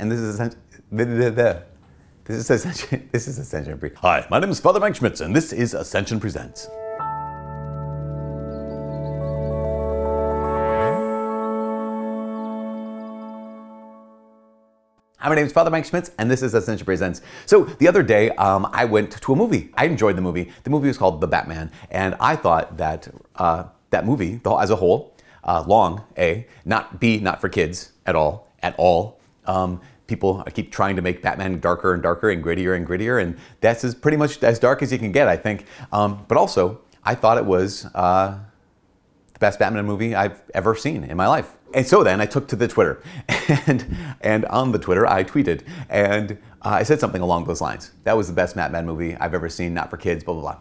And this is Ascension. This is Ascension. This is Ascension. Pre- Hi, my name is Father Mike Schmitz, and this is Ascension Presents. Hi, my name is Father Mike Schmitz, and this is Ascension Presents. So the other day, um, I went to a movie. I enjoyed the movie. The movie was called The Batman, and I thought that uh, that movie, as a whole, uh, long, A, not B, not for kids at all, at all. Um, people keep trying to make Batman darker and darker and grittier and grittier, and that's as pretty much as dark as you can get, I think. Um, but also, I thought it was uh, the best Batman movie I've ever seen in my life. And so then I took to the Twitter, and and on the Twitter I tweeted, and uh, I said something along those lines. That was the best Batman movie I've ever seen, not for kids, blah blah blah.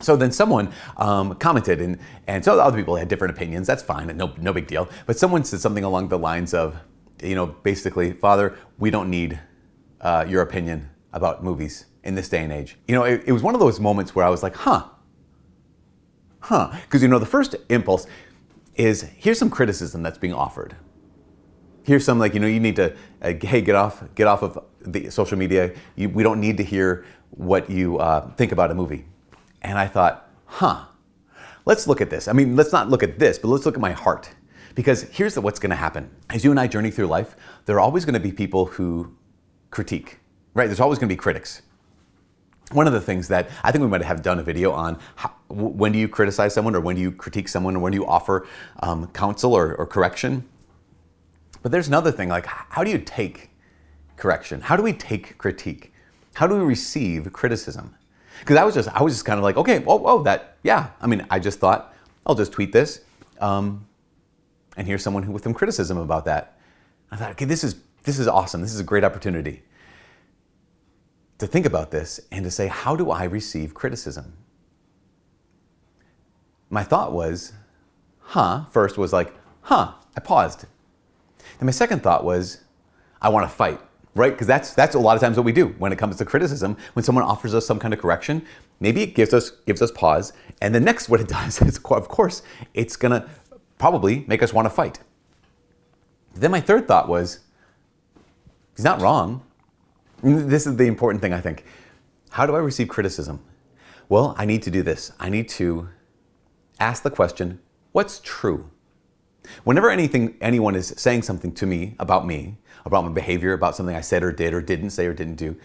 So then someone um, commented, and, and so other people had different opinions. That's fine, no, no big deal. But someone said something along the lines of, you know, basically, Father, we don't need uh, your opinion about movies in this day and age. You know, it, it was one of those moments where I was like, huh, huh. Because, you know, the first impulse is here's some criticism that's being offered. Here's some like, you know, you need to, uh, hey, get off, get off of the social media. You, we don't need to hear what you uh, think about a movie. And I thought, huh, let's look at this. I mean, let's not look at this, but let's look at my heart. Because here's what's going to happen. As you and I journey through life, there are always going to be people who critique, right? There's always going to be critics. One of the things that I think we might have done a video on how, when do you criticize someone or when do you critique someone or when do you offer um, counsel or, or correction. But there's another thing like, how do you take correction? How do we take critique? How do we receive criticism? Because I was just, I was just kind of like, okay, oh, oh, that, yeah. I mean, I just thought, I'll just tweet this, um, and here's someone who with some criticism about that. I thought, okay, this is this is awesome. This is a great opportunity to think about this and to say, how do I receive criticism? My thought was, huh. First was like, huh. I paused. Then my second thought was, I want to fight right? Because that's that's a lot of times what we do when it comes to criticism. When someone offers us some kind of correction, maybe it gives us gives us pause, and the next what it does is, of course, it's gonna probably make us want to fight. Then my third thought was, he's not wrong. This is the important thing I think. How do I receive criticism? Well, I need to do this. I need to ask the question, what's true? Whenever anything anyone is saying something to me about me, about my behavior, about something I said or did or didn't say or didn't do,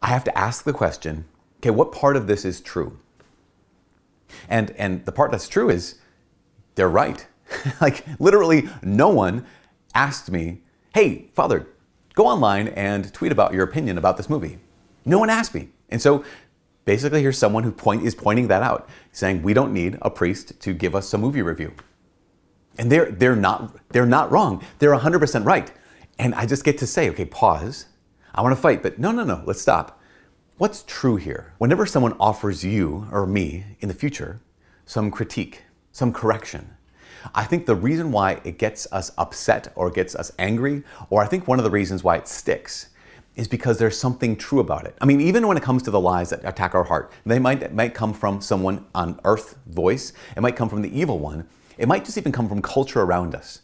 I have to ask the question, okay, what part of this is true? And and the part that's true is they're right. like literally no one asked me, "Hey, father, go online and tweet about your opinion about this movie." No one asked me. And so basically here's someone who point is pointing that out, saying we don't need a priest to give us a movie review. And they're, they're, not, they're not wrong. They're 100% right. And I just get to say, okay, pause. I want to fight, but no, no, no, let's stop. What's true here? Whenever someone offers you or me in the future some critique, some correction, I think the reason why it gets us upset or gets us angry, or I think one of the reasons why it sticks, is because there's something true about it. I mean, even when it comes to the lies that attack our heart, they might, might come from someone on earth voice, it might come from the evil one, it might just even come from culture around us.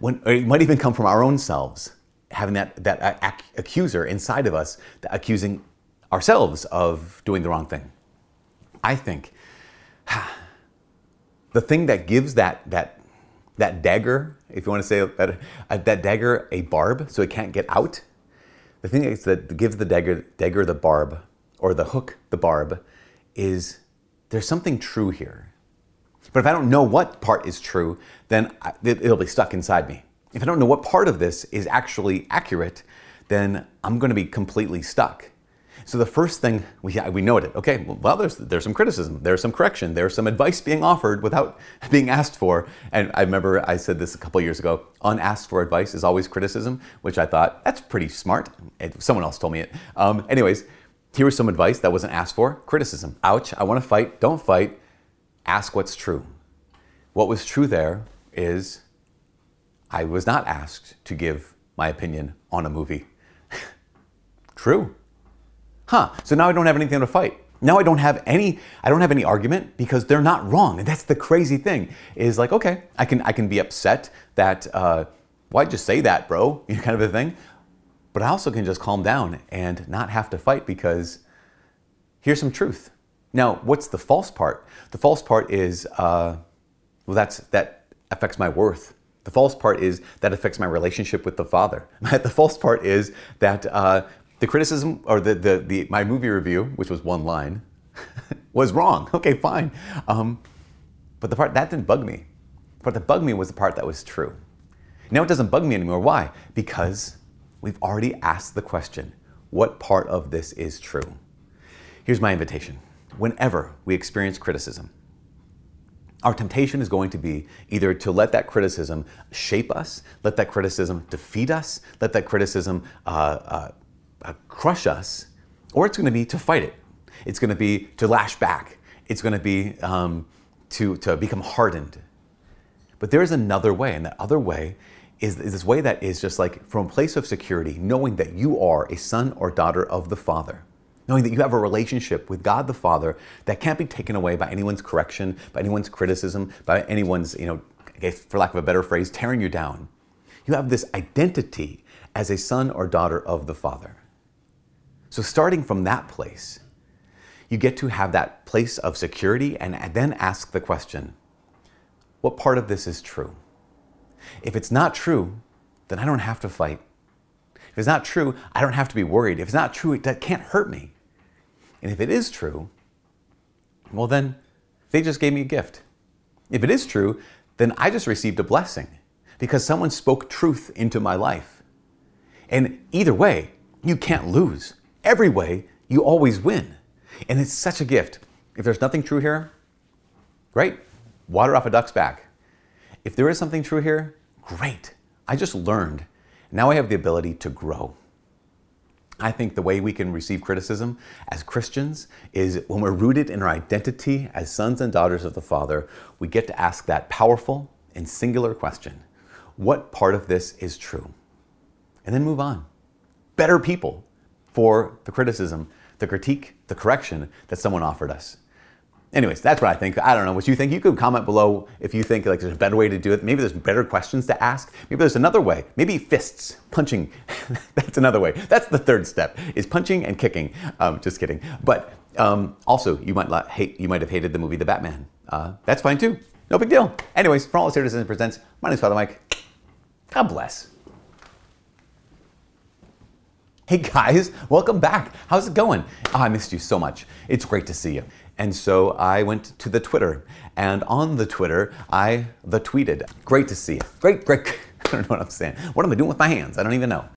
When, it might even come from our own selves, having that, that ac- accuser inside of us, accusing ourselves of doing the wrong thing. I think the thing that gives that, that, that dagger, if you want to say that, uh, that dagger a barb so it can't get out, the thing that gives the dagger, dagger the barb, or the hook the barb, is there's something true here. But if I don't know what part is true, then it'll be stuck inside me. If I don't know what part of this is actually accurate, then I'm going to be completely stuck. So the first thing we, we noted, okay, well, there's, there's some criticism, there's some correction, there's some advice being offered without being asked for. And I remember I said this a couple years ago, unasked for advice is always criticism, which I thought, that's pretty smart. Someone else told me it. Um, anyways, here was some advice that wasn't asked for, criticism. Ouch, I want to fight, don't fight, ask what's true. What was true there is I was not asked to give my opinion on a movie. true. Huh, so now I don't have anything to fight. Now I don't have any I don't have any argument because they're not wrong. And that's the crazy thing. Is like, okay, I can I can be upset that uh, why'd you say that, bro? You know, kind of a thing. But I also can just calm down and not have to fight because here's some truth. Now, what's the false part? The false part is, uh, well, that's that affects my worth. The false part is that affects my relationship with the Father. the false part is that uh, the criticism or the, the, the my movie review, which was one line, was wrong. Okay, fine. Um, but the part that didn't bug me. The part that me was the part that was true. Now it doesn't bug me anymore. Why? Because we've already asked the question what part of this is true? Here's my invitation. Whenever we experience criticism, our temptation is going to be either to let that criticism shape us, let that criticism defeat us, let that criticism uh, uh, uh, crush us, or it's going to be to fight it. It's going to be to lash back. It's going to be um, to, to become hardened. But there is another way, and that other way is, is this way that is just like from a place of security, knowing that you are a son or daughter of the Father knowing that you have a relationship with God the Father that can't be taken away by anyone's correction, by anyone's criticism, by anyone's, you know, for lack of a better phrase, tearing you down. You have this identity as a son or daughter of the Father. So, starting from that place, you get to have that place of security and then ask the question what part of this is true? If it's not true, then I don't have to fight. If it's not true, I don't have to be worried. If it's not true, it can't hurt me. And if it is true, well, then they just gave me a gift. If it is true, then I just received a blessing because someone spoke truth into my life. And either way, you can't lose. Every way, you always win. And it's such a gift. If there's nothing true here, great. Water off a duck's back. If there is something true here, great. I just learned. Now I have the ability to grow. I think the way we can receive criticism as Christians is when we're rooted in our identity as sons and daughters of the Father, we get to ask that powerful and singular question What part of this is true? And then move on. Better people for the criticism, the critique, the correction that someone offered us. Anyways, that's what I think. I don't know what you think. You could comment below if you think like there's a better way to do it. Maybe there's better questions to ask. Maybe there's another way. Maybe fists, punching. that's another way. That's the third step is punching and kicking. Um, just kidding. But um, also, you might not hate. You might have hated the movie The Batman. Uh, that's fine too. No big deal. Anyways, from all the Ascension Presents. My name is Father Mike. God bless. Hey guys, welcome back. How's it going? Oh, I missed you so much. It's great to see you. And so I went to the Twitter, and on the Twitter, I the tweeted. Great to see you. Great, great. I don't know what I'm saying. What am I doing with my hands? I don't even know.